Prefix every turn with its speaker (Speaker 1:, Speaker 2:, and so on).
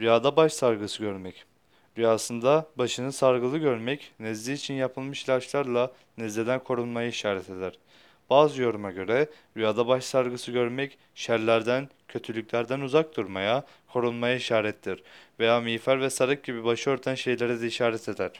Speaker 1: Rüyada baş sargısı görmek. Rüyasında başını sargılı görmek, nezle için yapılmış ilaçlarla nezleden korunmayı işaret eder. Bazı yoruma göre rüyada baş sargısı görmek şerlerden, kötülüklerden uzak durmaya, korunmaya işarettir veya miğfer ve sarık gibi başı örten şeylere de işaret eder.